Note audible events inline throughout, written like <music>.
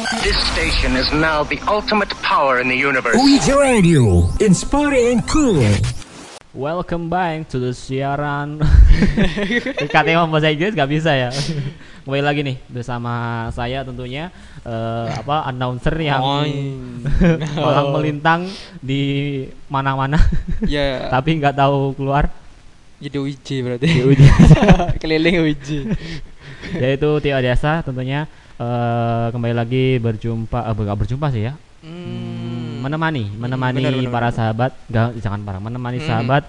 This station is now the ultimate power in the universe. Ouija Radio, inspiring and cool. Welcome back to the siaran. <laughs> Katanya ngomong bahasa Inggris gak bisa ya. Kembali lagi nih bersama saya tentunya eh, apa announcer yang Oing. <laughs> orang melintang di mana-mana ya tapi nggak tahu keluar jadi uji berarti di uji. <laughs> keliling uji Yaitu Tio Adiasa tentunya eh, kembali lagi berjumpa eh, nggak berjumpa sih ya. Hmm, menemani, menemani bener, bener, para bener. sahabat, enggak jangan para, menemani Hmm. sahabat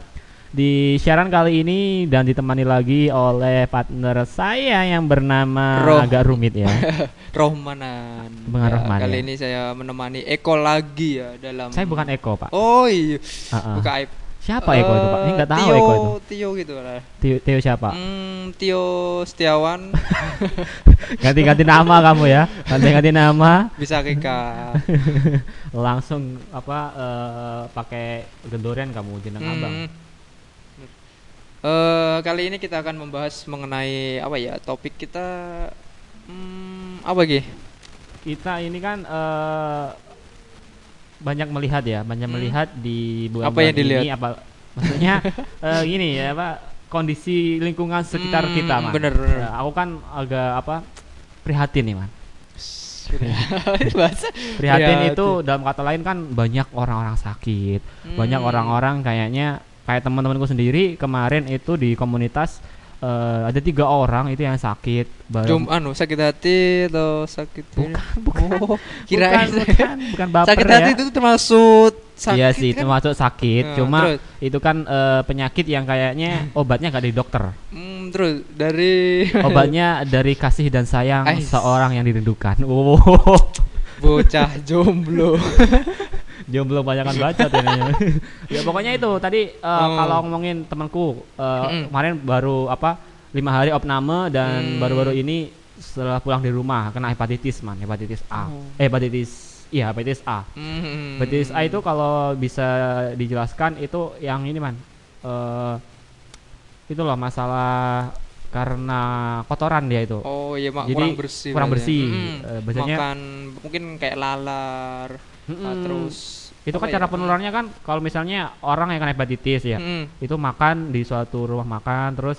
di siaran kali ini dan ditemani lagi oleh partner saya yang bernama Roh. agak rumit ya. <laughs> Rohmanan Bang Rohman, kali ya. ini saya menemani Eko lagi ya dalam saya bukan Eko, Pak. oh iya Ah, ah. buka aib Siapa Eko itu, Pak? Ini nggak tahu Tio, Eko itu. Tio gitu lah Tio, Tio siapa? hmm, Tio Setiawan <laughs> Ganti-ganti nama kamu ya. Ganti-ganti nama. bisa Kika <laughs> Langsung apa eh, pakai gendorian kamu jeneng abang. Hmm. Eh, kali ini kita akan membahas mengenai apa ya topik kita hmm, apa Gi? kita ini kan eh, banyak melihat ya, banyak Hmm. melihat di bulan Apa yang dilihat? ini apa maksudnya <laughs> eh, gini ya, apa kondisi lingkungan sekitar Hmm, kita, Man. bener, bener. Ya, aku kan agak apa prihatin nih, Man. <laughs> Prihatin Prihatin. itu dalam kata lain kan banyak orang-orang sakit, banyak Hmm. orang-orang kayaknya kayak teman-temanku sendiri kemarin itu di komunitas eh, ada tiga orang itu yang sakit. Jum anu sakit hati atau sakit Bukan, <laughs> bukan. oh, kirain bukan, bukan, bukan baper sakit ya. hati itu termasuk sakit iya sih, kan? termasuk sakit. Nah, Cuma terus? itu kan eh, penyakit yang kayaknya <laughs> obatnya gak dari dokter. Hmm, terus dari <laughs> Obatnya dari kasih dan sayang Ais. seorang yang dirindukan. Oh, bocah jomblo. Jomblo banyakan baca ini. <laughs> ya pokoknya itu tadi eh, Oh. kalau ngomongin temanku eh, Mm-mm. kemarin baru apa lima hari opname dan Hmm. baru-baru ini setelah pulang di rumah kena hepatitis man, hepatitis A. Oh. Eh hepatitis iya hepatitis A. Hmm. Hepatitis A itu kalau bisa dijelaskan itu yang ini man eh itu loh masalah karena kotoran dia itu. Oh iya mak Jadi, kurang bersih. kurang berarti. bersih. Hmm. Biasanya- makan mungkin kayak lalar. Ah, terus itu kan apa cara ya? penularannya kan kalau misalnya orang yang kena hepatitis ya Hmm, itu makan di suatu rumah makan terus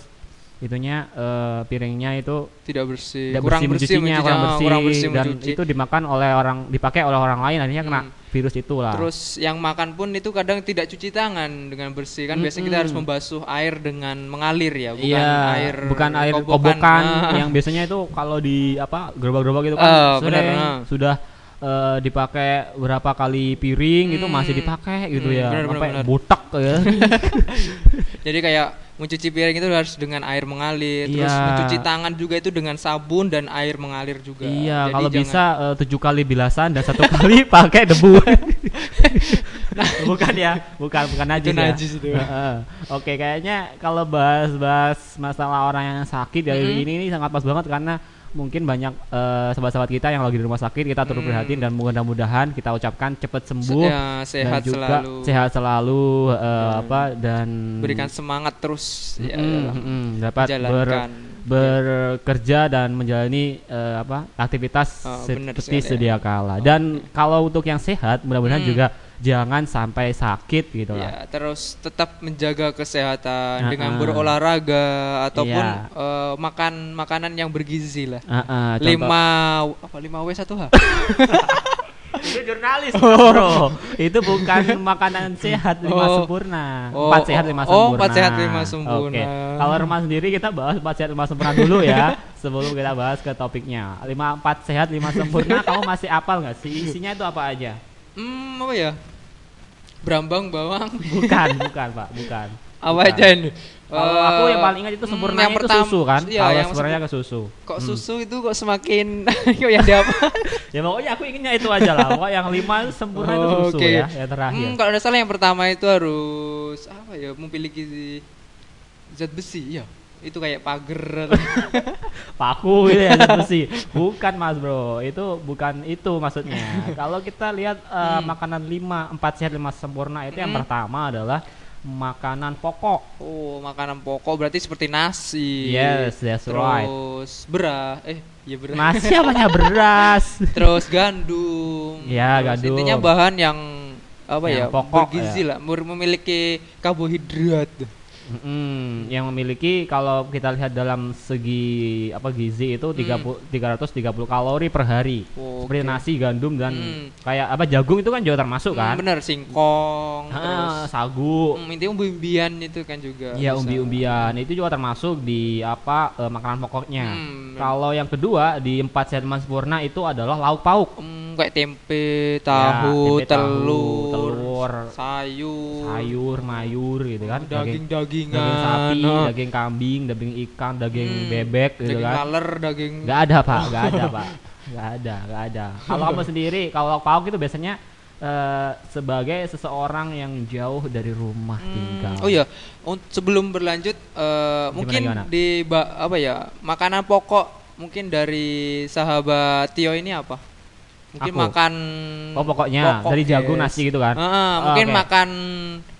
itunya eh, piringnya itu tidak bersih. tidak kurang bersih mencucinya mencuci, kurang bersih, kurang bersih dan mencuci. itu dimakan oleh orang dipakai oleh orang lain akhirnya kena Hmm. virus itulah Terus yang makan pun itu kadang tidak cuci tangan dengan bersih kan biasanya kita harus membasuh air dengan mengalir ya bukan iya air bukan air kobokan, kobokan Ah. yang biasanya itu kalau di apa gerobak-gerobak itu kan bener, ah. sudah eh, dipakai berapa kali piring itu Hmm. masih dipakai gitu Hmm, ya bener, sampai bener. botak ya <laughs> Jadi kayak mencuci piring itu harus dengan air mengalir, terus Iya. mencuci tangan juga itu dengan sabun dan air mengalir juga. Iya, Jadi kalau jangan- bisa eh, tujuh kali bilasan dan satu kali <laughs> pakai debu. <laughs> bukan ya, bukan bukan najis Itu ya. najis itu. Heeh. Oke, kayaknya kalau bahas-bahas masalah orang yang sakit dari Mm-mm. ini ini sangat pas banget karena mungkin banyak eh, sahabat-sahabat kita yang lagi di rumah sakit kita turut Hmm. prihatin dan mudah-mudahan kita ucapkan cepat sembuh ya, sehat dan juga selalu. sehat selalu eh, Dan apa dan Berikan semangat terus ya, mm-mm, dapat ber, bekerja dan menjalani eh, apa aktivitas Oh, seperti sedia kala. Dan kalau untuk yang sehat, mudah-mudahan Hmm. juga jangan sampai sakit gitu lah. Ya, terus tetap menjaga kesehatan dengan ah. berolahraga ataupun Iya. eh, makan makanan yang bergizi lah. Ah, ah, contoh- lima apa lima W satu H? <laughs> itu jurnalis bro. itu bukan makanan sehat lima Oh. sempurna. Oh, Empat sehat oh, lima oh, sempurna. empat sehat, lima sempurna. Oke. Kalau rumah sendiri kita bahas empat sehat lima sempurna dulu ya. <laughs> sebelum kita bahas ke topiknya. Lima empat sehat lima sempurna. <laughs> kamu masih apal nggak sih? Isinya itu apa aja? Hmm, apa ya? Brambang bawang. Bukan, <laughs> bukan pak, bukan. Apa Bukan. aja ini? Kalau Eh, aku yang paling ingat itu sempurnanya yang itu pertama- susu kan. iya, Kalau sempurnanya ke susu. Kok Hmm. susu itu kok semakin <laughs> kok yang di apa? Ya pokoknya aku ingatnya itu aja lah. Pokoknya yang lima itu sempurna itu susu Oke. ya, yang terakhir. Hmm, kalau tidak salah yang pertama itu harus apa ya? Memiliki zat besi, ya. Itu kayak pagar. <laughs> Paku gitu ya besi. Bukan Mas Bro, itu bukan itu maksudnya. <laughs> Kalau kita lihat eh, Hmm. makanan lima empat sehat lima sempurna itu yang Hmm. pertama adalah makanan pokok. Oh, makanan pokok berarti seperti nasi. Yes, that's right. Terus beras, eh, ya beras. Nasi apanya <laughs> beras? Terus gandum. Ya, Terus gandum. Intinya bahan yang apa Yang ya? pokok, bergizi ya. lah, memiliki karbohidrat. Mm, yang memiliki kalau kita lihat dalam segi apa gizi itu 30 330 kalori per hari. Oh, Seperti oke. nasi, gandum dan Hmm. kayak apa jagung itu kan juga termasuk kan? Hmm, bener singkong, Ah, terus sagu. hmm, intinya umbi-umbian itu kan juga. Iya umbi-umbian itu juga termasuk di apa eh, makanan pokoknya. Hmm. Kalau yang kedua di empat sehat sempurna itu adalah lauk pauk. Hmm, kayak tempe, tahu, Ya, tempe, tahu, telur, telur, sayur, sayur, mayur gitu kan. daging-dagingan, daging sapi, nah. daging kambing, daging ikan, daging Hmm, bebek gitu daging kan. laler, daging Gak ada pak, gak <laughs> ada pak, gak ada, gak ada. Kalau kamu sendiri, kalau pauk itu biasanya eh, sebagai seseorang yang jauh dari rumah Hmm, tinggal. Oh iya, sebelum berlanjut eh, mungkin gimana? di apa ya makanan pokok mungkin dari sahabat Tio ini apa? Mungkin Aku? makan Oh pokoknya dari jagung yes. nasi gitu kan? Ah, mungkin Oke. makan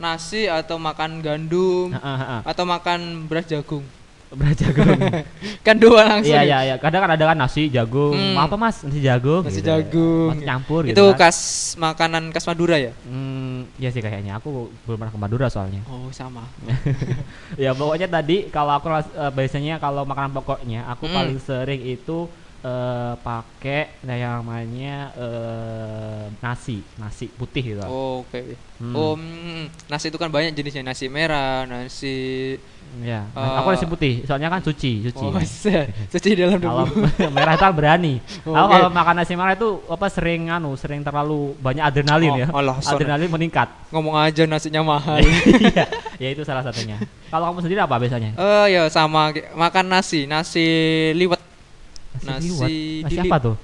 nasi atau makan gandum Heeh, heeh. atau makan beras jagung. <laughs> Beras jagung. <laughs> kan dua langsung. Iya ya? iya iya. Kadang kan ada kan nasi jagung. Hmm. Apa mas? Nasi jagung. Nasi gitu. jagung. Mas campur gitu. Itu kan. khas makanan khas Madura ya? Hmm, ya sih kayaknya aku belum pernah ke Madura soalnya. Oh, sama. <laughs> ya pokoknya tadi kalau aku eh, biasanya kalau makanan pokoknya aku Hmm. paling sering itu eh, pakai nah, yang namanya eh, nasi, nasi putih gitu. Oh, Oke. Hmm. Oh, mm, nasi itu kan banyak jenisnya, nasi merah, nasi Ya, Eh, aku nasi putih. Soalnya kan suci, suci. Oh, set. Suci dalam Kalau <laughs> merah itu kan berani. Oh, <laughs> Aku oke. kalau makan nasi merah itu apa sering anu, sering terlalu banyak adrenalin Oh, ya. son. adrenalin meningkat. Ngomong aja nasinya mahal. <laughs> Iya, ya itu salah satunya. Kalau kamu sendiri apa biasanya? Eh ya sama makan nasi, nasi liwet. Nasi, nasi liwet. Nasi apa tuh?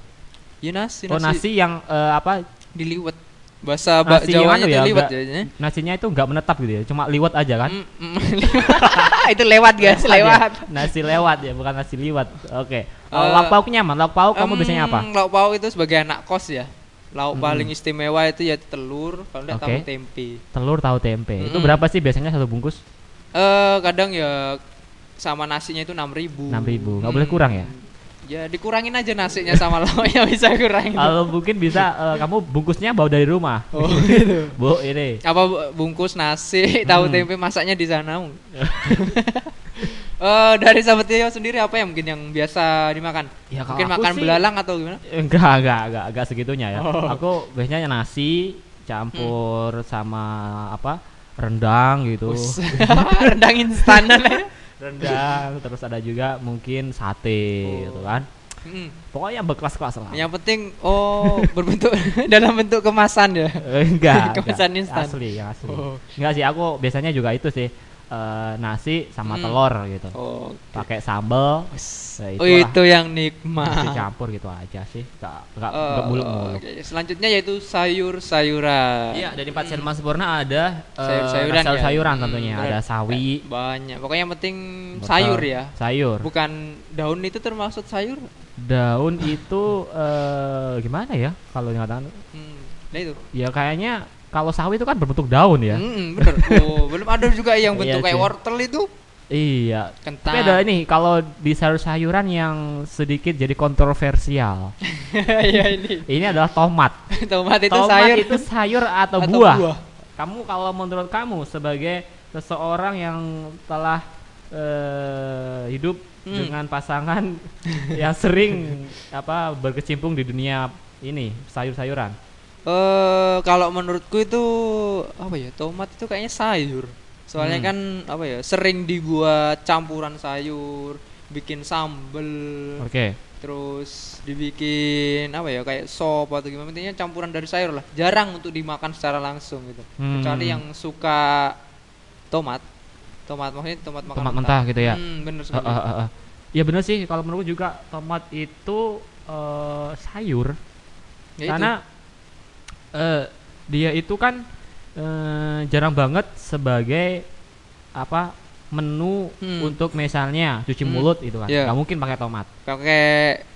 Ya nasi, Oh nasi yang eh, apa? diliwet. Bahasa ba Nasi Jawanya tuh ya, liwet nggak- jadinya. Nasinya itu nggak menetap gitu ya, cuma liwet aja kan? Mm, mm, <laughs> itu lewat guys, Lewat ya? lewat. Nasi lewat ya, bukan nasi liwet. Oke. Kalau Eh, lauk pauknya nyaman. Lauk pauk kamu Em, biasanya apa? Lauk pauk itu sebagai anak kos ya. Lauk Mm. paling istimewa itu ya telur, kalau enggak Oke. tahu tempe. Telur tahu tempe. Itu Mm-mm. berapa sih biasanya satu bungkus? Eh kadang ya sama nasinya itu 6000 6.000. Nggak boleh kurang ya? Ya dikurangin aja nasinya sama lauknya <laughs> bisa kurangin. Kalau mungkin bisa eh, kamu bungkusnya bawa dari rumah. Oh <laughs> gitu. Bu, ini. Apa bu- bungkus nasi, tahu Hmm. tempe masaknya di sana. <laughs> Eh dari sahabat Tio sendiri apa yang mungkin yang biasa dimakan? Ya, kalau mungkin makan sih- belalang atau gimana? Enggak, enggak, enggak, enggak segitunya ya. Oh. Aku biasanya nasi campur sama apa? rendang gitu. Rendang instan rendang, <laughs> terus ada juga mungkin sate gitu kan. Hmm. Pokoknya yang berkelas-kelas lah. Yang penting oh <laughs> berbentuk <laughs> dalam bentuk kemasan ya. Eh, enggak, Kemasan enggak. instan. Asli, yang asli. Oh. Enggak sih, aku biasanya juga itu sih. Eh, nasi sama Hmm. telur gitu. Oh, Pakai sambal. Ya, oh itu yang Nasi nikmat. campur gitu aja sih. Enggak enggak Eh, enggak muluk-muluk. oke. Selanjutnya yaitu sayur-sayuran. Iya, dari empat sel sempurna ada eh, Sayur-sayuran ya? sayur-sayuran Hmm, tentunya. bener. Ada sawi, Banyak. Pokoknya yang penting wortel, sayur ya. Sayur. Bukan daun itu termasuk sayur. Daun itu eh, gimana ya kalau dikatakan? Hmm. Nah itu. Ya kayaknya kalau sawi itu kan berbentuk daun ya. Hmm, bener. Oh, <laughs> belum ada juga yang bentuk Iya kayak sih. wortel itu. Iya. Kentang. Tapi ada ini kalau di sayur-sayuran yang sedikit jadi kontroversial. <laughs> Iya ini. Ini adalah tomat. <laughs> Tomat itu tomat sayur itu sayur atau, atau buah? buah. Kamu kalau menurut kamu sebagai seseorang yang telah eh, hidup Hmm. dengan pasangan yang sering apa berkecimpung di dunia ini sayur-sayuran. Eh kalau menurutku itu apa ya? Tomat itu kayaknya sayur. Soalnya Hmm. kan apa ya? Sering dibuat campuran sayur, bikin sambel, Oke. terus dibikin apa ya? Kayak sop atau gimana intinya campuran dari sayur lah. Jarang untuk dimakan secara langsung gitu. Hmm. Kecuali yang suka tomat. Tomat maksudnya tomat makan Tomat mentah gitu ya? Hmm, bener sekali. eh, eh, eh. Ya bener sih kalau menurutku juga tomat itu eh, sayur Ya itu. Eh, dia itu kan eh, jarang banget sebagai apa menu Hmm. untuk misalnya cuci Hmm. mulut itu kan Iya. nggak mungkin pakai tomat pakai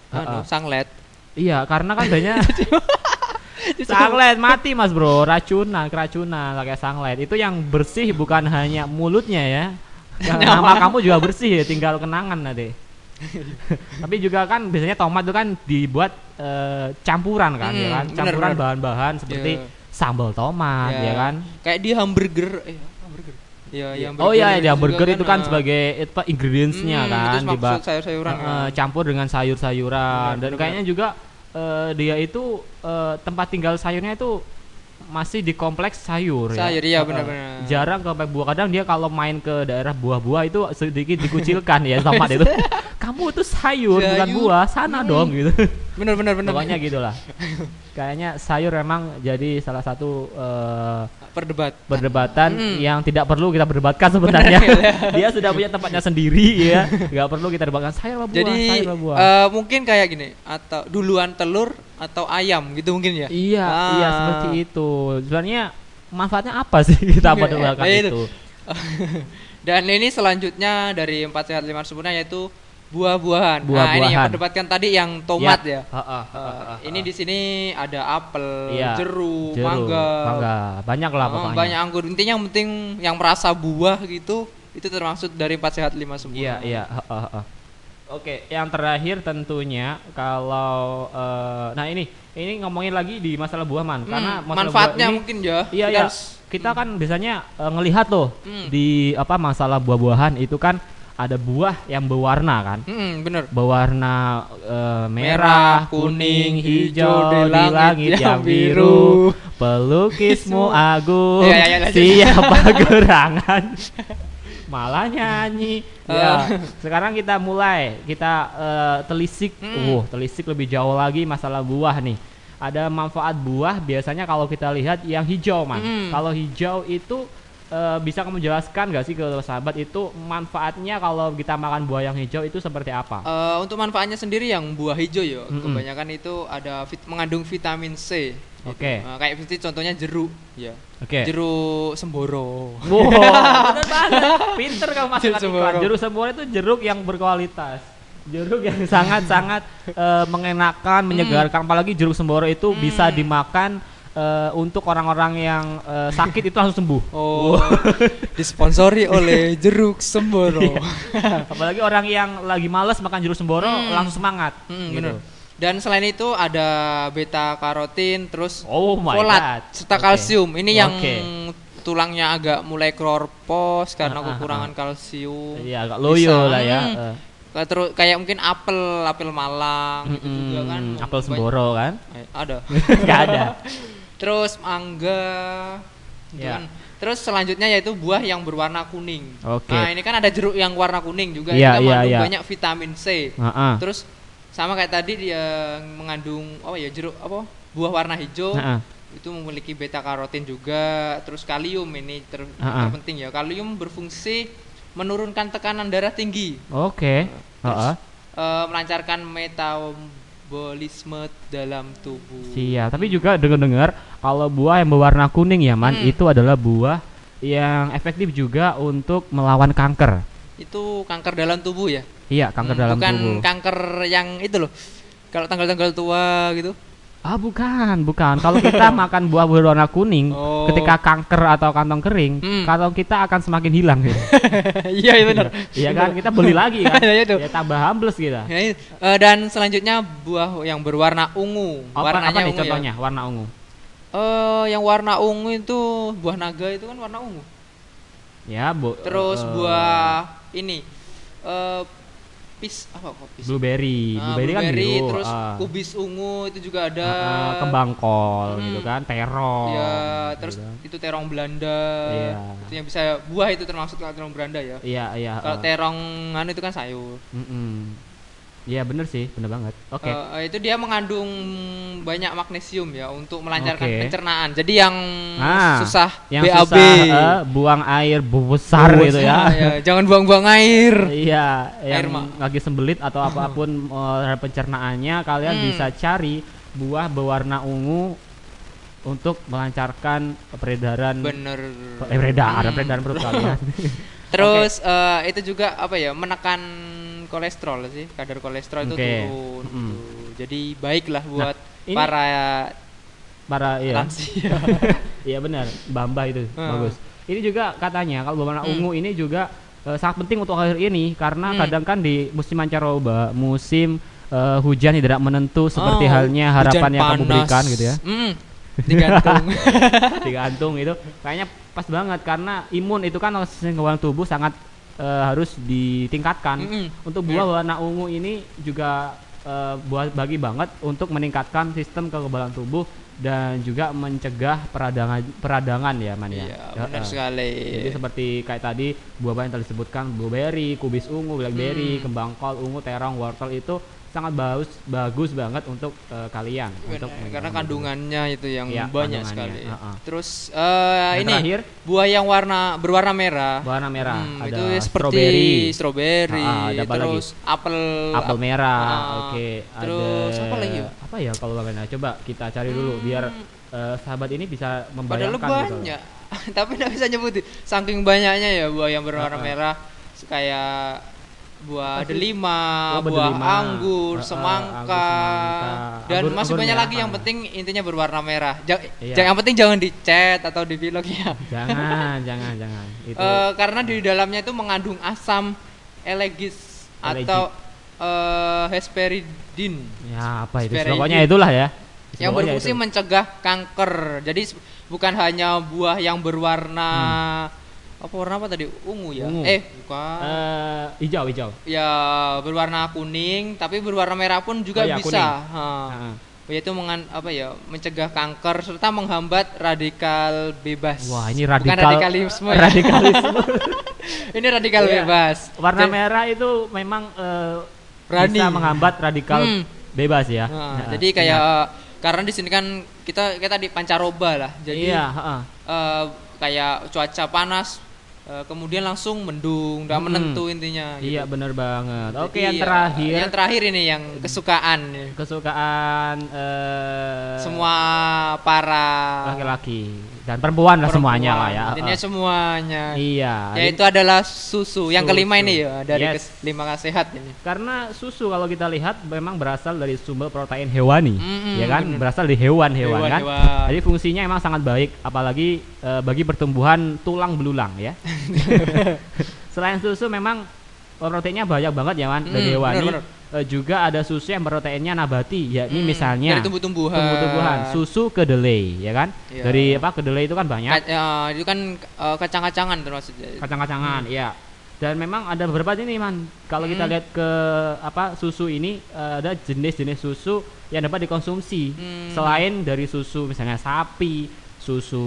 anu, eh. sanglet. iya karena kan banyak <laughs> Sunlight mati mas bro, racunan, keracunan pakai sunlight. Itu yang bersih bukan hanya mulutnya ya. Yang <laughs> nama kamu juga bersih ya, tinggal kenangan nanti. <laughs> Tapi juga kan biasanya tomat itu kan dibuat eh, campuran kan, ya Hmm, kan? bener, Campuran bener. bahan-bahan seperti Ya. sambal tomat, ya, kan? Kayak di hamburger eh hamburger. Ya, yang Oh iya, burger yang juga burger itu kan eh, sebagai itu apa ingredientsnya hmm, kan, itu diba- sayur-sayuran. Eh, kan. campur dengan sayur-sayuran dan benar, kayaknya juga eh, dia itu eh, tempat tinggal sayurnya itu masih di kompleks sayur ya. Sayur, iya, Eh, benar-benar. Jarang kompleks buah kadang dia kalau main ke daerah buah-buah itu sedikit dikucilkan ya tomat itu. <laughs> Kamu itu sayur, bukan Sayur. buah, sana Hmm. dong gitu. Bener bener bener. Pokoknya gitulah. Kayaknya sayur memang jadi salah satu eh, Perdebat. perdebatan Mm. yang tidak perlu kita berdebatkan sebenarnya. <laughs> dia sudah punya tempatnya sendiri ya. Nggak perlu kita debatkan sayur apa buah, Jadi sayur apa buah. eh, mungkin kayak gini atau duluan telur atau ayam gitu mungkin ya. Iya, Ah. iya seperti itu. Sebenarnya manfaatnya apa sih <laughs> kita perdebatkan Nah, itu. itu? <laughs> Dan ini selanjutnya dari empat sehat lima sempurna yaitu buah-buahan. Nah, ini yang perdebatkan tadi yang tomat ya. Heeh, Eh, ini di sini ada apel, Iya, jeruk, jeruk, mangga, mangga. Banyak lah Oh, pokoknya. banyak anggur. Intinya yang penting yang merasa buah gitu itu termasuk dari empat sehat lima sempurna. Iya, iya, heeh, heeh. Oke, yang terakhir tentunya kalau eh, nah ini ini ngomongin lagi di masalah buah man Hmm, karena manfaatnya buah ini- mungkin ya. Iya Kita ya. harus- Kita kan biasanya eh, ngelihat loh Hmm. di apa masalah buah-buahan itu kan ada buah yang berwarna kan. Mm, bener. Berwarna eh, Merah, merah, kuning, hijau, di di langit langit yang yang biru. Pelukismu agung. Iya, iya, lanjut. Siapa <laughs> gerangan? Malah nyanyi. Eh. Ya, sekarang kita mulai kita eh, telisik. Mm. Uh, telisik lebih jauh lagi masalah buah nih. Ada manfaat buah biasanya kalau kita lihat yang hijau, Man. Mm. Kalau hijau itu eh, bisa kamu jelaskan gak sih ke sahabat itu manfaatnya kalau kita makan buah yang hijau itu seperti apa? Eh, untuk manfaatnya sendiri yang buah hijau ya, Mm-mm. kebanyakan itu ada vit- mengandung vitamin C. gitu. Oke. Eh, kayak seperti contohnya jeruk, ya. Oke. Jeruk semboro. Wow, <laughs> bener <laughs> banget. Pinter kamu iklan. semboro. Jeruk semboro itu jeruk yang berkualitas. Jeruk yang sangat-sangat eh, mengenakan, menyegarkan. Apalagi jeruk semboro itu bisa dimakan eh, untuk orang-orang yang eh, sakit itu langsung sembuh. Oh, <laughs> disponsori oleh jeruk semboro. Iya. <laughs> Apalagi orang yang lagi males makan jeruk semboro Hmm. langsung semangat. Mm, gitu. bener. Dan selain itu ada beta karotin, terus Oh my folat god. serta Oke. kalsium. Ini yang tulangnya agak mulai keropos karena Ah, ah, kekurangan kalsium. Iya, agak loyo Bisa. lah ya. Hmm. Kayak Terus kayak mungkin apel, apel Malang gitu Mm-mm, juga kan. apel Banyak- semboro kan? Eh, ada. <laughs> Gak ada. Terus mangga. gitu Ya. kan. Terus selanjutnya yaitu buah yang berwarna kuning. Oke. Nah, ini kan ada jeruk yang warna kuning juga Iya, itu iya, mengandung iya. banyak vitamin C. Heeh. Terus sama kayak tadi dia mengandung apa ya jeruk apa buah warna hijau Heeh. itu memiliki beta karotin juga. Terus kalium ini ter- Ah, ah. terpenting ya. Kalium berfungsi menurunkan tekanan darah tinggi, Oke. Heeh. eh, melancarkan metabolisme dalam tubuh. Siap, tapi juga dengar-dengar kalau buah yang berwarna kuning ya man, Hmm. itu adalah buah yang efektif juga untuk melawan kanker. Itu kanker dalam tubuh ya. Iya, kanker Hmm, dalam bukan tubuh. kanker yang itu loh. Kalau tanggal-tanggal tua gitu. Ah, bukan, bukan. Kalau kita <laughs> makan buah berwarna kuning, Oh. ketika kanker atau kantong kering, Hmm. kantong kita akan semakin hilang gitu. <laughs> Iya, iya benar. <laughs> Iya kan, kita beli lagi kan. Iya, itu. Ya tambah ambles kita. Ya. Eh, dan selanjutnya buah yang berwarna ungu. Apa, Warnanya apa nih ungu ya. contohnya? Warna ungu. Eh, yang warna ungu itu buah naga itu kan warna ungu. Ya, bu. Terus eh, buah ini eh pis apa kok pis? blueberry. Ah, blueberry, kan blueberry, biru. terus ah. kubis ungu itu juga ada. Ah, ah, kembang kol Hmm. gitu kan, terong. Ya, gitu terus kan. itu terong Belanda. Iya. Itu yang bisa buah itu termasuk terong Belanda ya. Iya, iya. Kalau ah. terong anu itu kan sayur. Mm-mm. Iya bener sih, bener banget. Oke. Eh, itu dia mengandung banyak magnesium ya untuk melancarkan Oke. pencernaan. Jadi yang Ah, susah yang BAB, susah eh, buang air besar gitu ya. ya, Jangan buang-buang air. Iya, Air yang lagi sembelit atau apa pun eh, terhadap pencernaannya, kalian Hmm. bisa cari buah berwarna ungu untuk melancarkan peredaran Bener. eh, peredaran, Hmm. peredaran perut kalian. <laughs> Terus eh, itu juga apa ya menekan kolesterol sih kadar kolesterol itu turun. Mm. gitu. Jadi baiklah buat ini- para para iya lansia. <laughs> iya benar bamba itu Hmm. bagus ini juga katanya kalau berwarna Hmm. ungu ini juga eh, sangat penting untuk akhir ini karena Hmm. kadang kan di musim mancaroba musim eh, hujan tidak menentu seperti Oh, halnya harapan yang kamu berikan gitu ya Mm, digantung. <laughs> digantung itu kayaknya pas banget karena imun itu kan kekebalan tubuh sangat eh, harus ditingkatkan Mm-mm. untuk buah warna ungu ini juga eh, buat bagi banget untuk meningkatkan sistem kekebalan tubuh dan juga mencegah peradangan peradangan ya man ya. Iya, Ya, benar eh. sekali. Jadi seperti kayak tadi buah-buah yang tadi disebutkan blueberry, kubis ungu, blackberry, Hmm. kembang kol ungu, terong, wortel itu sangat bagus bagus banget untuk eh, kalian untuk Benar, karena kandungannya itu yang Iya, banyak sekali. ha-ha. Terus eh, Yang ini terakhir buah yang warna berwarna merah. warna merah Hmm, ada itu seperti strawberry, strawberry, Ah, ada apa lagi? terus apel apel merah, Ah, oke. terus ada apa lagi ya? Apa ya kalau Bang Coba kita cari dulu Hmm. biar eh, sahabat ini bisa Padahal membayangkan gitu. banyak, <laughs> tapi nggak bisa nyebutin. Saking banyaknya ya buah yang berwarna Ah, ah. merah, kayak buah delima, Oh, buah delima. anggur, ah, semangka, anggur, semangka. dan Anggur- masih anggur banyak lagi. Yang penting intinya berwarna merah. Ja- Iya. Yang penting jangan dicat atau di vlog ya. Jangan, <laughs> jangan, jangan. Itu Eh, karena di dalamnya itu mengandung asam elegis Elegi. atau eh, hesperidin ya apa itu? Strawberry. Pokoknya itulah ya. yang Pokoknya berfungsi itu. mencegah kanker. Jadi bukan hanya buah yang berwarna apa warna apa tadi ungu ya? Ungu. Eh bukan. Eh, hijau, hijau. ya berwarna kuning, tapi berwarna merah pun juga Oh, ya, bisa. kuning. Ha. Heeh. Yaitu mengan apa ya mencegah kanker serta menghambat radikal bebas. Wah, ini Bukan radikal radikalisme. ya. <laughs> radikalisme. <laughs> ini radikal Iya. bebas. Warna Jadi- merah itu memang eh, Berani. bisa menghambat radikal Hmm. bebas ya. Nah, jadi kayak karena di sini kan kita kita di pancaroba lah. Jadi iya, heeh. eh, kayak cuaca panas eh, kemudian langsung mendung, udah Mm-mm. menentu intinya. gitu. Iya, benar banget. Oke, Jadi, yang ya, terakhir yang terakhir ini yang kesukaan ya. kesukaan eh, semua para laki-laki dan perempuan lah semuanya lah ya. Intinya Heeh. semuanya. Iya. Yaitu adalah susu. Yang kelima ini ya dari Yes. lima sehat ini. Karena susu kalau kita lihat memang berasal dari sumber protein hewani, Mm-mm, ya kan? bener. Berasal dari hewan-hewan kan. Hewan-hewan. Jadi fungsinya emang sangat baik, apalagi eh, bagi pertumbuhan tulang belulang ya. <laughs> <laughs> Selain susu memang proteinnya banyak banget ya man dari Mm, hewani. bener-bener. Eh, juga ada susu yang proteinnya nabati, yakni Hmm, misalnya dari tumbuh-tumbuhan. tumbuh-tumbuhan, susu kedelai, ya kan? Iya. Dari apa kedelai itu kan banyak. Ka- ya, itu kan eh, kacang-kacangan termasuk. kacang-kacangan ya dan memang ada beberapa ini man kalau kita Hmm. lihat ke apa susu ini eh, ada jenis-jenis susu yang dapat dikonsumsi Hmm. selain dari susu misalnya sapi susu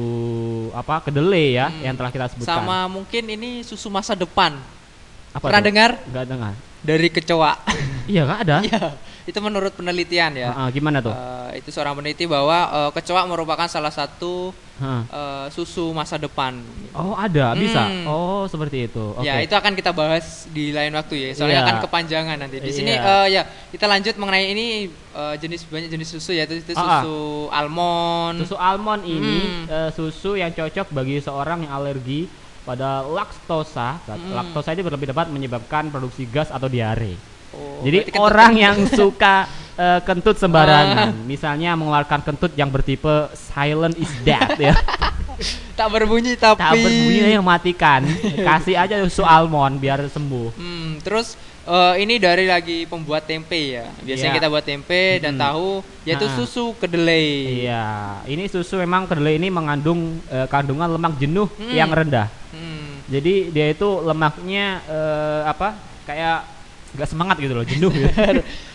apa kedelai ya Hmm. yang telah kita sebutkan Sama mungkin ini susu masa depan. apa Pernah tuh? dengar? nggak dengar Dari kecoa. <laughs> iya nggak ada Iya, itu menurut penelitian ya. Ah, ah, gimana tuh Eh, itu seorang peneliti bahwa eh, kecoa merupakan salah satu Hah. eh, susu masa depan. oh ada bisa Hmm. oh seperti itu oke Ya, itu akan kita bahas di lain waktu ya. Soalnya Iya. akan kepanjangan nanti. Di sini Iya. eh, ya, kita lanjut mengenai ini eh, jenis banyak jenis susu yaitu itu ah. susu almond. Susu almond ini Hmm. eh, susu yang cocok bagi seorang yang alergi pada laktosa. Hmm. Laktosa itu lebih dapat menyebabkan produksi gas atau diare. Oh, Jadi kentut- orang yang <laughs> suka eh, kentut sembarangan, Ah. misalnya mengeluarkan kentut yang bertipe silent is death ya, <laughs> tak berbunyi tapi tak berbunyi yang matikan, kasih aja susu almond biar sembuh. Hmm, terus eh, ini dari lagi pembuat tempe ya. Biasanya Iya. kita buat tempe dan Mm-mm. tahu yaitu Ah. susu kedelai. Iya, ini susu memang kedelai ini mengandung eh, kandungan lemak jenuh Hmm. yang rendah. Hmm. Jadi dia itu lemaknya eh, apa? Kayak nggak semangat gitu loh, jenuh gitu.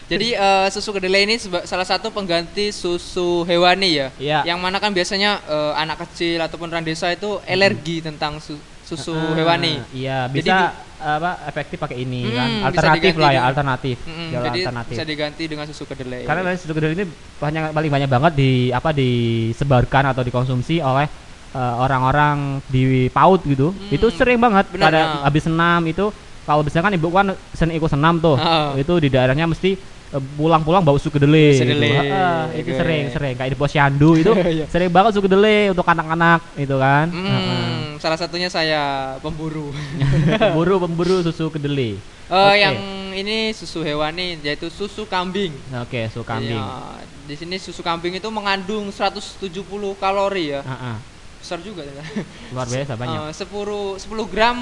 Jadi eh, susu kedelai ini salah satu pengganti susu hewani ya. Iya. Yang mana kan biasanya eh, anak kecil ataupun orang desa itu alergi tentang su- susu Ah, hewani. Iya, Jadi bisa apa efektif pakai ini Hmm, kan. Alternatif lah ya, dengan- alternatif. Mm-mm, Jalan jadi alternatif. bisa diganti dengan susu kedelai. Karena dari susu kedelai ini banyak paling banyak banget di apa disebarkan atau dikonsumsi oleh eh, orang-orang di PAUD gitu. Hmm, Itu sering banget benar, pada nah. habis senam itu kalau misalkan ibu kan sen ikut senam tuh. Ah. Itu di daerahnya mesti eh, pulang-pulang bau susu kedelai Susu gitu. Heeh, itu sering sering kayak di posyandu itu <laughs> Iya. sering banget susu kedelai untuk anak-anak itu kan. Hmm, salah satunya saya pemburu. <laughs> pemburu <laughs> pemburu susu kedelai. Eh, Oke. yang ini susu hewani yaitu susu kambing. Oke, susu kambing. Iya. di sini susu kambing itu mengandung 170 kalori ya. Ah, ah. Besar juga ternyata. luar biasa banyak Eh, 10 10 gram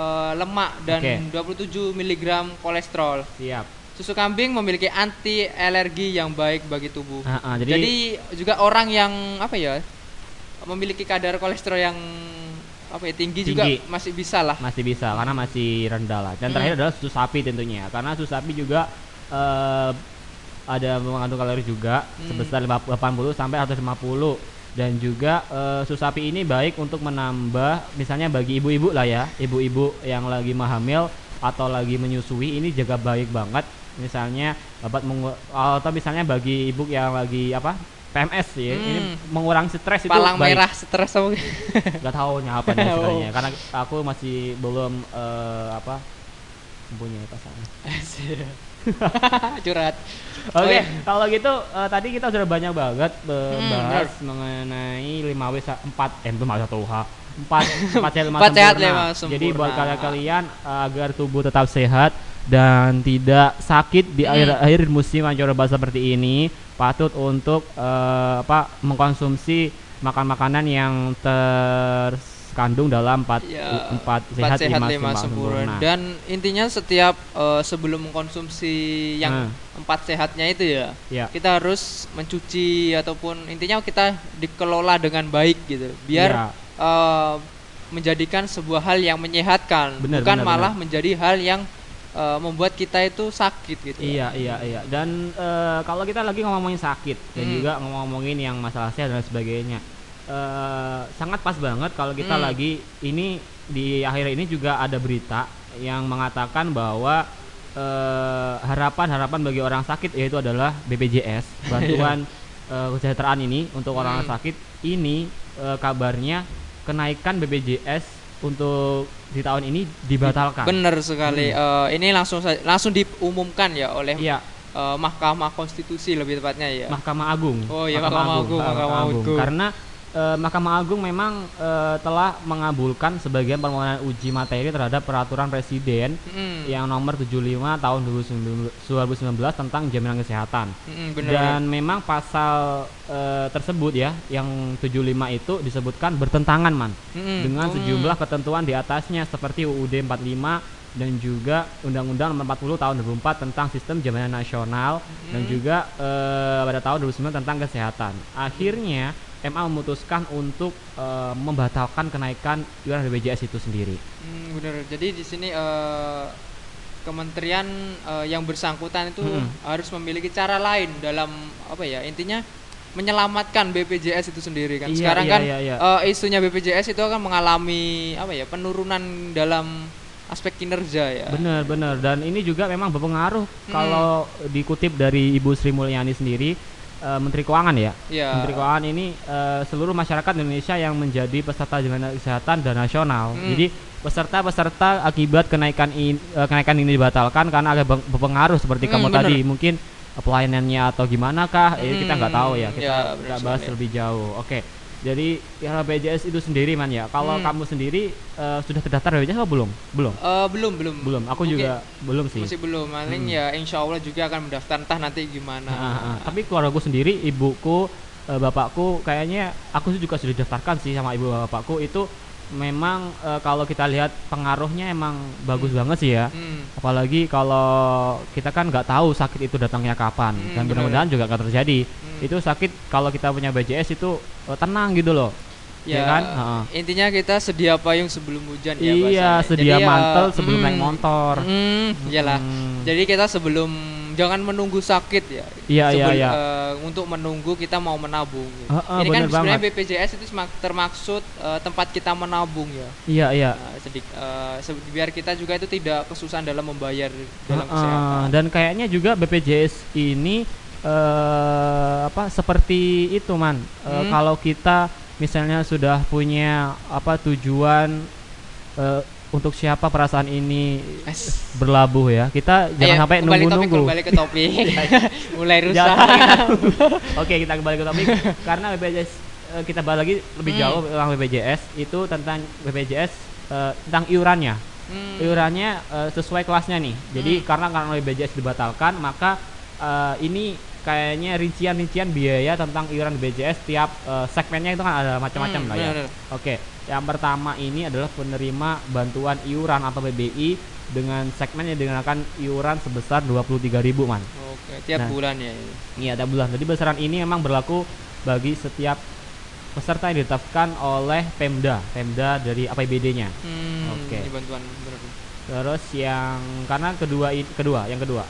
eh, lemak dan Oke. 27 mg kolesterol. siap Susu kambing memiliki anti alergi yang baik bagi tubuh. Ah, ah, jadi, Jadi juga orang yang apa ya memiliki kadar kolesterol yang apa ya tinggi, juga Tinggi. masih bisa lah. masih bisa karena masih rendah lah dan Hmm. terakhir adalah susu sapi tentunya karena susu sapi juga eh, ada mengandung kalori juga Hmm. sebesar 80 sampai 150 dan juga eh, susu sapi ini baik untuk menambah misalnya bagi ibu-ibu lah ya ibu-ibu yang lagi hamil atau lagi menyusui ini juga baik banget misalnya dapat atau misalnya bagi ibu yang lagi apa PMS ya ini Hmm. mengurangi stres itu Palang baik merah stres apa <laughs> nggak tahu nya apa nih Oh. istilahnya karena aku masih belum eh, apa mempunyai pasangan. <laughs> curhat. Oke, iya. kalau gitu eh, tadi kita sudah banyak banget eh, Hmm, mengenai 5 W 4 eh itu malah satu H. 4 4 sehat 5 Empat sehat, sempurna. lima Jadi buat sempurna. kalian-kalian eh, agar tubuh tetap sehat dan tidak sakit di Hmm. akhir akhir musim basah seperti ini, patut untuk eh, apa mengkonsumsi makan-makanan yang terkandung dalam 4 Ya, 4 Empat sehat, sehat 5 lima sempurna. Dan intinya setiap eh, sebelum mengkonsumsi yang Hmm. empat sehatnya itu ya, Ya. kita harus mencuci ataupun intinya kita dikelola dengan baik gitu. Biar Ya. eh, menjadikan sebuah hal yang menyehatkan, Benar, bukan benar, malah menjadi hal yang eh, membuat kita itu sakit gitu. Iya iya iya dan eh, kalau kita lagi ngomongin sakit dan Hmm. juga ngomongin yang masalah sehat dan sebagainya eh, sangat pas banget kalau kita Hmm. lagi ini di akhir ini juga ada berita yang mengatakan bahwa eh, harapan-harapan bagi orang sakit yaitu adalah BPJS <laughs> bantuan eh, kesejahteraan ini untuk orang Hmm. sakit ini eh, kabarnya kenaikan BPJS untuk di tahun ini dibatalkan. Benar sekali. Eh, ini langsung langsung diumumkan ya oleh Hmm. Iya, eh, Mahkamah Konstitusi lebih tepatnya ya. Mahkamah Agung. Oh iya, Mahkamah Agung, Ah, Mahkamah Agung. Karena eh, Mahkamah Agung memang eh, telah mengabulkan sebagian permohonan uji materi terhadap peraturan presiden Mm, yang nomor 75 tahun 2019, 2019 tentang jaminan kesehatan. mm. Dan memang pasal eh, tersebut ya yang 75 itu disebutkan bertentangan man Mm, dengan mm. sejumlah ketentuan di atasnya seperti UUD 45 dan juga Undang-Undang Nomor 40 Tahun 2004 tentang Sistem Jaminan Nasional dan juga eh, pada tahun 2009 tentang kesehatan. Akhirnya MA memutuskan untuk eh, membatalkan kenaikan iuran BPJS itu sendiri. Hmm, benar. Jadi di sini eh, kementerian eh, yang bersangkutan itu Mm-mm. harus memiliki cara lain dalam apa ya intinya menyelamatkan BPJS itu sendiri kan. Iya, Sekarang iya, kan iya, iya. eh, isunya BPJS itu akan mengalami apa ya penurunan dalam aspek kinerja ya. Benar, benar. Dan ini juga memang berpengaruh kalau dikutip dari Ibu Sri Mulyani sendiri eh, Menteri Keuangan ya. Iya. Menteri Keuangan ini eh, seluruh masyarakat Indonesia yang menjadi peserta jaminan kesehatan dan nasional. Hmm. Jadi peserta-peserta akibat kenaikan in- eh, kenaikan ini dibatalkan karena agak berpengaruh seperti Hmm, kamu bener. tadi mungkin pelayanannya atau gimana kah? Eh, kita nggak tahu ya. Hmm, Kita ya, bahas sekali. lebih jauh. Oke. Jadi ya BPJS itu sendiri man ya. Kalau Hmm. kamu sendiri eh, sudah terdaftar BPJS atau belum? Belum. Eh, belum belum Belum. Aku Mungkin juga belum sih. masih belum. Paling Hmm. ya insya Allah juga akan mendaftar entah nanti gimana. Nah, ah, ah. tapi keluargaku sendiri, ibuku, eh, bapakku, kayaknya aku sih juga sudah didaftarkan sih sama ibu bapakku itu memang eh, kalau kita lihat pengaruhnya emang bagus banget sih ya. Hmm. Apalagi kalau kita kan nggak tahu sakit itu datangnya kapan Hmm, dan mudah-mudahan juga nggak terjadi. Hmm. Itu sakit kalau kita punya BPJS itu eh, tenang gitu loh. Ya, Ya kan? Heeh. intinya kita sedia payung sebelum hujan ya iya, bahasanya. sedia Jadi, mantel eh, sebelum mm, naik motor. mm, iyalah. Hmm. Jadi kita sebelum jangan menunggu sakit ya. Iya, iya, iya. eh, untuk menunggu kita mau menabung. gitu. Heeh, Ini kan sebenarnya banget. BPJS itu termaksud eh, tempat kita menabung ya. Iya, iya. Nah, sedik, se- biar kita juga itu tidak kesusahan dalam membayar dalam Heeh, kesehatan. dan kayaknya juga BPJS ini eh apa seperti itu man Eh, Hmm. kalau kita misalnya sudah punya apa tujuan eh, untuk siapa perasaan ini berlabuh ya kita jangan Ayo, sampai nunggu-nunggu kembali ke topik. <laughs> Mulai rusak. Oke kita kembali ke topik <laughs> karena BPJS eh, kita balik lagi lebih Hmm. jauh tentang BPJS itu tentang BPJS eh, tentang iurannya Hmm. iurannya eh, sesuai kelasnya nih. Jadi Hmm. karena karena BPJS dibatalkan, maka eh, ini kayaknya rincian-rincian biaya tentang iuran BPJS tiap eh, segmennya itu kan ada macam-macam Hmm, lah ya. Oke, yang pertama ini adalah penerima bantuan iuran atau PBI dengan segmen yang dikenakan iuran sebesar 23.000 man. Oke, tiap Nah. bulan ya. ini. Iya, tiap bulan. Jadi besaran ini memang berlaku bagi setiap peserta yang ditetapkan oleh Pemda, Pemda dari APBD-nya. Hmm, Oke. ini bantuan bener. Terus yang karena kedua kedua, yang kedua.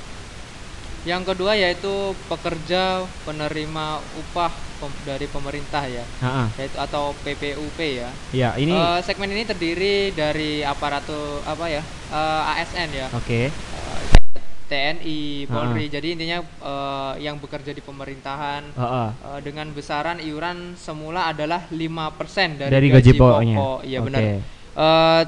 Yang kedua yaitu pekerja penerima upah pem- dari pemerintah ya, Heeh. yaitu atau PPUP ya. Ya, ini Eh, segmen ini terdiri dari aparatur apa ya? eh, ASN ya. oke. Eh, TNI, Polri. Jadi intinya eh, yang bekerja di pemerintahan eh, dengan besaran iuran semula adalah 5% dari, Dari gaji pokoknya. pokok. Iya Oke. benar. Eh,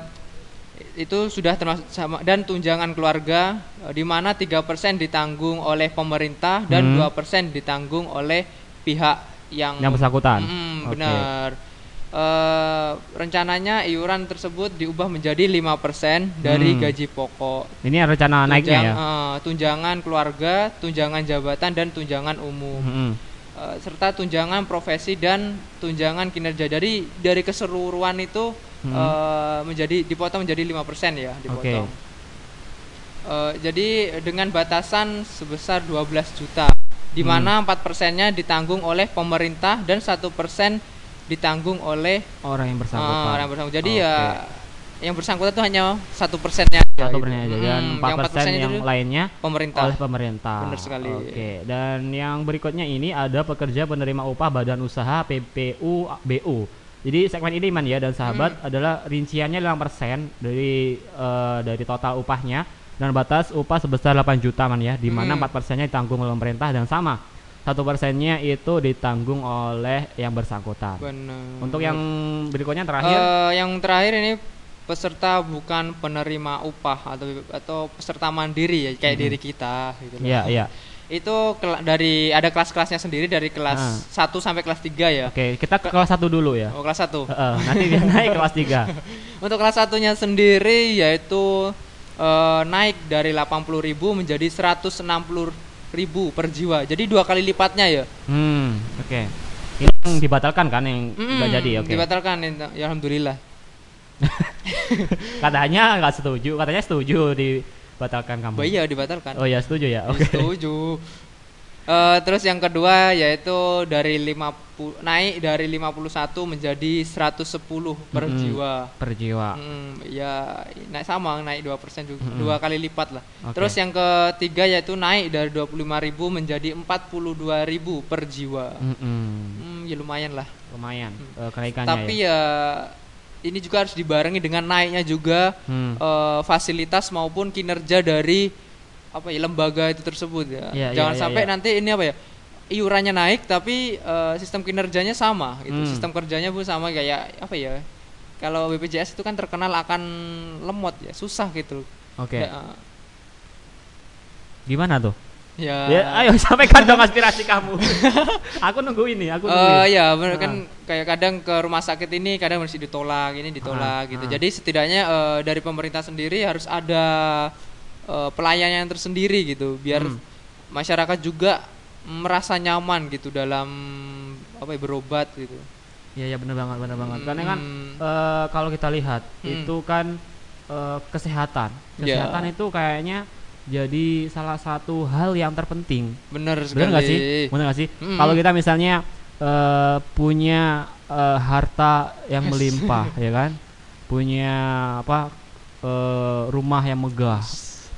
itu sudah termasuk sama dan tunjangan keluarga eh, di mana 3% ditanggung oleh pemerintah dan Hmm. 2% ditanggung oleh pihak yang Yang bersangkutan. Mm, Oke. benar. Eh, rencananya iuran tersebut diubah menjadi 5% dari Hmm. gaji pokok. Ini rencana naiknya Tunjang- ya. eh, tunjangan keluarga, tunjangan jabatan dan tunjangan umum. Mm-mm. Eh, serta tunjangan profesi dan tunjangan kinerja. Jadi dari keseluruhan itu Hmm. eh, menjadi dipotong menjadi 5% ya, dipotong. Eh, jadi dengan batasan sebesar 12 juta di Hmm. mana 4 persennya ditanggung oleh pemerintah dan satu persen ditanggung oleh Orang yang bersangkutan. orang yang bersangkutan. Jadi Oke. ya yang bersangkutan itu hanya satu persennya aja satu gitu. persen aja Hmm, dan yang 4 persen 4% yang itu lainnya pemerintah. oleh pemerintah. Benar sekali. Oke. Dan yang berikutnya ini ada pekerja penerima upah badan usaha PPU BU. Jadi segmen ini man ya dan sahabat Hmm. adalah rinciannya 5% dari eh, dari total upahnya dan batas upah sebesar 8 juta man ya di mana Hmm. 4 persennya ditanggung oleh pemerintah dan sama satu persennya itu ditanggung oleh yang bersangkutan. Benar. Untuk yang berikutnya terakhir Eh, yang terakhir ini peserta bukan penerima upah atau atau peserta mandiri ya kayak diri kita gitu. Iya, iya. Itu dari ada kelas-kelasnya sendiri dari kelas Ah. 1 sampai kelas 3 ya. Oke, kita ke kelas 1 dulu ya. Oh, kelas 1. Heeh, nanti dia naik kelas 3. <laughs> Untuk kelas satunya sendiri yaitu eh, naik dari 80.000 menjadi 160.000 per jiwa. Jadi dua kali lipatnya ya. Hmm, oke. Ini yang dibatalkan kan yang nggak Mm, jadi, oke. Dibatalkan ya alhamdulillah. <laughs> Katanya nggak setuju, katanya setuju dibatalkan kamu. Oh iya dibatalkan. Oh ya setuju ya. Oke. Setuju. Eh, terus yang kedua yaitu dari 50 naik dari 51 menjadi 110 per Mm-mm. jiwa. Per jiwa. Hmm, ya naik sama naik 2% juga Mm-mm. dua kali lipat lah. Oke. Terus yang ketiga yaitu naik dari 25.000 menjadi 42.000 per jiwa. Mm-mm. Hmm, ya lumayan lah. Lumayan eh, kenaikannya Tapi ya. ya ini juga harus dibarengi dengan naiknya juga Hmm. eh, fasilitas maupun kinerja dari apa ya lembaga itu tersebut ya. Iya, Jangan iya, iya, sampai iya. nanti ini apa ya iurannya naik tapi eh, sistem kinerjanya sama gitu. Hmm. Sistem kerjanya pun sama kayak apa ya? Kalau BPJS itu kan terkenal akan lemot ya, susah gitu. Oke. Ya, Gimana tuh? Ya. Ya, ayo sampaikan dong aspirasi kamu. <laughs> aku nunggu ini, aku nunggu. Eh ya benar Ah. kan kayak kadang ke rumah sakit ini kadang masih ditolak ini ditolak Ah, gitu. ah. Jadi setidaknya eh, dari pemerintah sendiri harus ada eh, pelayanan yang tersendiri gitu biar Hmm. masyarakat juga merasa nyaman gitu dalam apa ya berobat gitu. Iya, ya benar banget, benar banget. Karena kan Hmm. eh, kalau kita lihat Hmm. itu kan eh, kesehatan. Ya. Kesehatan itu kayaknya jadi salah satu hal yang terpenting. Bener Bener sekali. nggak sih? Bener nggak sih? Mm. Kalau kita misalnya eh, punya eh, harta yang melimpah, <laughs> ya kan? Punya apa? eh, rumah yang megah,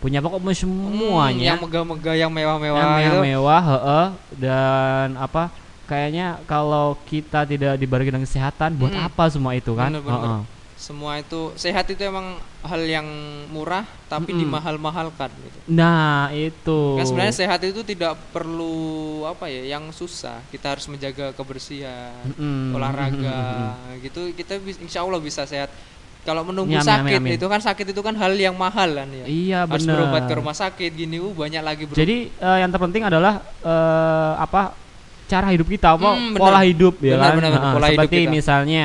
punya pokoknya Hmm, semuanya yang megah-megah yang mewah-mewah yang itu. mewah, heeh, dan apa? Kayaknya kalau kita tidak dibarengi dengan kesehatan, buat Mm. apa semua itu kan? Bener, bener. Heeh. Semua itu sehat itu emang hal yang murah tapi Mm-mm. dimahal-mahalkan gitu. Nah itu. Kan sebenarnya sehat itu tidak perlu apa ya yang susah. Kita harus menjaga kebersihan, Mm-mm. olahraga Mm-mm. gitu. Kita insya Allah bisa sehat. Kalau menunggu amin, sakit amin, amin. itu kan sakit itu kan hal yang mahal kan ya. Iya harus berobat ke rumah sakit gini, uh, banyak lagi berobat. Jadi eh, yang terpenting adalah eh, apa cara hidup kita, apa Hmm, pola hidup ya Benar, kan. benar, benar, Heeh, pola hidup seperti kita. misalnya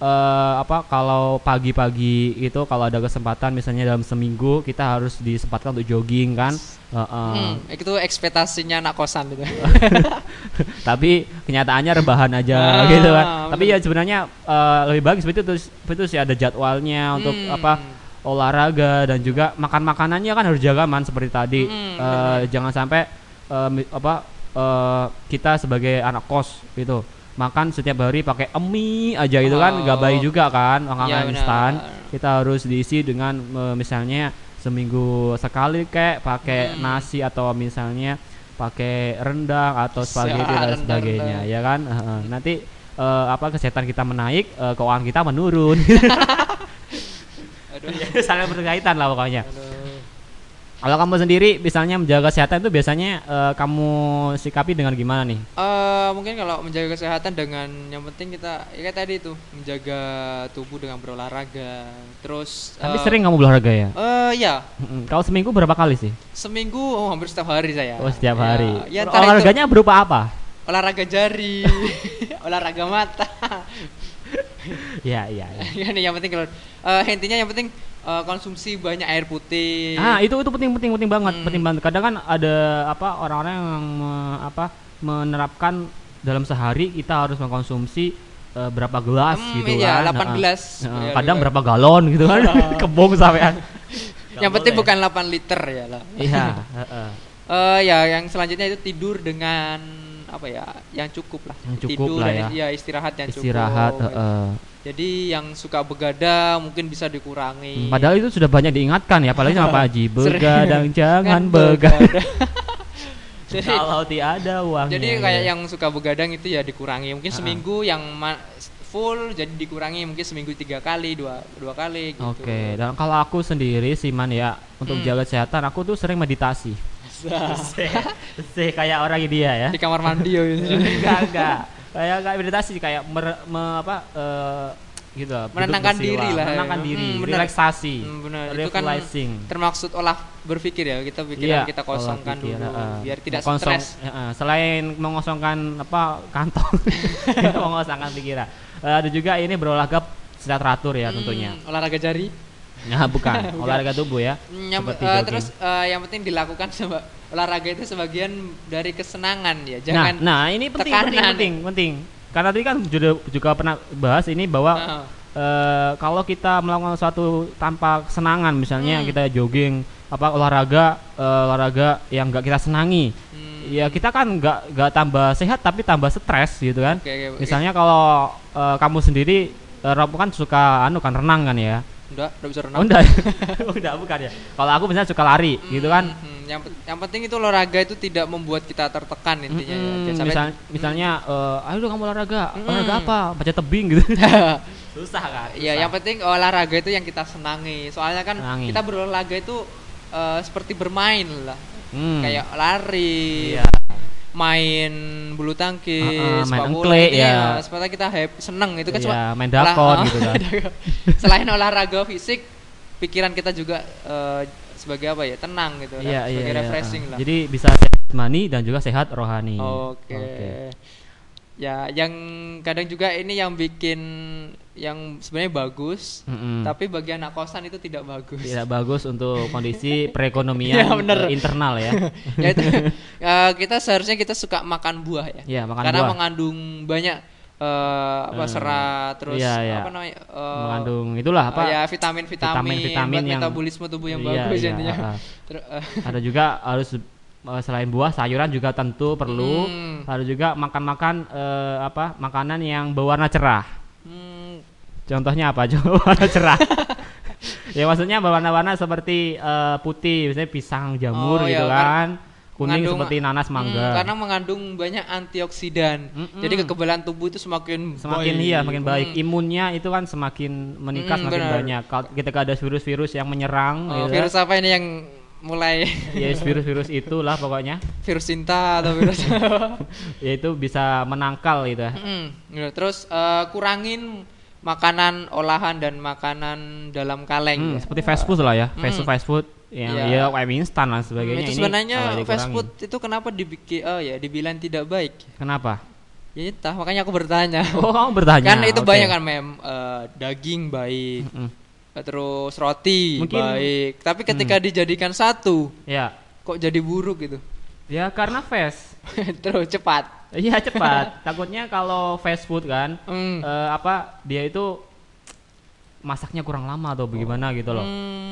eh, apa kalau pagi-pagi itu kalau ada kesempatan misalnya dalam seminggu kita harus disempatkan untuk jogging kan. Heeh. Hmm, itu ekspektasinya anak kosan itu. <laughs> Tapi kenyataannya rebahan aja Ah, gitu kan. Tapi ya sebenarnya eh, lebih bagus itu terus itu sih ada jadwalnya untuk Hmm. apa olahraga dan juga makan makanannya kan harus jaga man seperti tadi. Hmm, Eh, jangan sampai mi- apa eh, kita sebagai anak kos gitu makan setiap hari pakai mie aja gitu kan nggak Oh. baik juga kan makanan benar. instan kita harus diisi dengan misalnya seminggu sekali kayak pakai Hmm. nasi atau misalnya pakai rendang atau spaghetti dan sebagainya ya kan Heeh. nanti eh, apa kesehatan kita menaik eh, keuangan kita menurun <laughs> Aduh. <laughs> saling berkaitan lah pokoknya Aduh. Kalau kamu sendiri misalnya menjaga kesehatan itu biasanya eh, kamu sikapi dengan gimana nih Eh, mungkin kalau menjaga kesehatan dengan yang penting kita ya kayak tadi itu menjaga tubuh dengan berolahraga. Terus tapi eh, sering kamu olahraga ya Eh ya, Mm-mm. kalau seminggu berapa kali sih seminggu oh, hampir setiap hari saya. oh setiap Ya, hari Ya, entar itu olahraganya berupa apa olahraga jari, <laughs> olahraga mata. <laughs> ya <laughs> iya iya. Kan yang penting kalau eh, intinya yang penting eh, konsumsi banyak air putih. Ah itu itu penting penting penting banget Hmm. penting banget. Kadang kan ada apa orang-orang yang me- apa menerapkan dalam sehari kita harus mengkonsumsi eh, berapa gelas Hmm, gitu iya, kan. 8 Heeh. gelas. Heeh, Iya, kadang iya. berapa galon gitu kan. <laughs> Kebong sampean. yang penting bukan 8 liter ya lah. Iya, <laughs> heeh. Eh ya, yang selanjutnya itu tidur dengan apa ya, yang cukup lah. Yang cukup tidur lah dan ya. iya, istirahat yang Istirahat, cukup. heeh. Jadi yang suka begadang mungkin bisa Hmm, dikurangi. Padahal itu sudah banyak diingatkan ya, apalagi sama Pak Haji. <laughs> Sering. Begadang jangan Kan begadang. <laughs> jadi Kalau tiada uangnya. jadi gitu. kayak yang suka begadang itu ya dikurangi. Mungkin Ah. seminggu yang full jadi dikurangi mungkin seminggu tiga kali dua dua kali gitu. Oke, dan kalau aku sendiri sih man ya untuk Hmm. menjaga kesehatan aku tuh sering meditasi. Sih, kayak orang dia ya. Di kamar mandi ya. enggak enggak kayak kayak meditasi kayak mer- me- apa eh, gitu lah, duduk Menenangkan diri lah. menenangkan Hmm, diri bener. relaksasi Hmm, benar. Itu kan termaksud olah berpikir ya kita pikiran kita olah kosongkan pikir, dulu heeh. biar tidak stres. heeh, selain mengosongkan apa kantong kita <laughs> mengosongkan pikiran Eh, ada juga ini berolahraga secara teratur ya tentunya Hmm, olahraga jari. Nah bukan <laughs> olahraga tubuh ya Seperti eh, jogging. terus eh, yang penting dilakukan seba- olahraga itu sebagian dari kesenangan ya. nah Jangan nah ini penting penting tekanan. penting penting karena tadi kan juga juga pernah bahas ini bahwa Heeh. eh, kalau kita melakukan suatu tanpa kesenangan misalnya Hmm. kita jogging apa olahraga eh, olahraga yang nggak kita senangi Hmm, ya kita kan nggak nggak tambah sehat tapi tambah stres gitu kan oke, oke. misalnya kalau eh, kamu sendiri eh, Rob kan suka anu kan renang kan ya udah udah bisa renang. oh, enggak <laughs> udah bukan ya kalau aku misalnya suka lari gitu kan Hmm, yang, yang penting itu olahraga itu tidak membuat kita tertekan intinya ya. Mm-mm, Jangan sampai- misal- misalnya eh, ayo dong kamu olahraga Mm-mm. olahraga apa baca tebing gitu <laughs> susah kan Ya, yang penting olahraga itu yang kita senangi. Soalnya kan Senangi. kita berolahraga itu eh, seperti bermain lah. Hmm. Kayak lari, Iya. Main bulu tangkis, Heeh, main sepak bola, engklek, itu ya. Supaya kita happy, seneng itu kan Iya, cuma main dakon gitu kan. <laughs> Selain olahraga fisik, pikiran kita juga eh, sebagai apa ya? Tenang gitu. Iya, iya, sebagai iya. refreshing Ah, lah. Jadi bisa sehat mani dan juga sehat rohani. Oke. Ya, yang kadang juga ini yang bikin yang sebenarnya bagus, Mm-mm. tapi bagi anak kosan itu tidak bagus. Tidak bagus untuk <laughs> kondisi perekonomian Iya, bener. eh, internal ya. <laughs> ya itu eh, kita seharusnya kita suka makan buah ya. Iya, makan Karena buah. mengandung banyak eh, apa serat terus iya, iya. apa namanya? eh, Mengandung itulah apa? oh ya vitamin-vitamin vitamin-vitamin buat yang- metabolisme tubuh yang Iya, bagus iya, intinya. <laughs> Ter- eh, Ada juga harus selain buah, sayuran juga tentu perlu. Hmm. Harus juga makan-makan eh, apa? Makanan yang berwarna cerah. Hmm, Contohnya apa? <laughs> Coba warna cerah. ya maksudnya berwarna-warna seperti eh, putih, misalnya pisang jamur Oh, iya, gitu kar- kan. Kuning mengandung- seperti nanas hmm, mangga. karena mengandung banyak antioksidan. Mm-mm. Jadi kekebalan tubuh itu semakin semakin baik. iya semakin baik Hmm. imunnya itu kan semakin meningkat Mm, semakin benar. banyak kalau ketika ada virus-virus yang menyerang Oh, gitu virus apa ini yang mulai ya virus-virus itulah pokoknya virus cinta atau virus <laughs> ya itu bisa menangkal gitu ya Mm, ya, terus eh, kurangin makanan olahan dan makanan dalam kaleng Hmm, ya. seperti fast food lah ya Hmm. fast food fast food yang Iya. ya mie instan dan sebagainya itu ini sebenarnya kalau fast food itu kenapa dibikin oh ya dibilang tidak baik kenapa Ya entah, makanya aku bertanya. Oh, kamu bertanya. kan itu Oke. banyak kan mem eh, daging baik, Mm-mm. eh, terus roti Mungkin- baik. Tapi ketika dijadikan satu, Ya. kok jadi buruk gitu. Ya karena fast. <laughs> terus cepat. Iya cepat. <laughs> Takutnya kalau fast food kan Hmm. eh, apa dia itu <tsk> masaknya kurang lama atau bagaimana gitu loh. Hmm.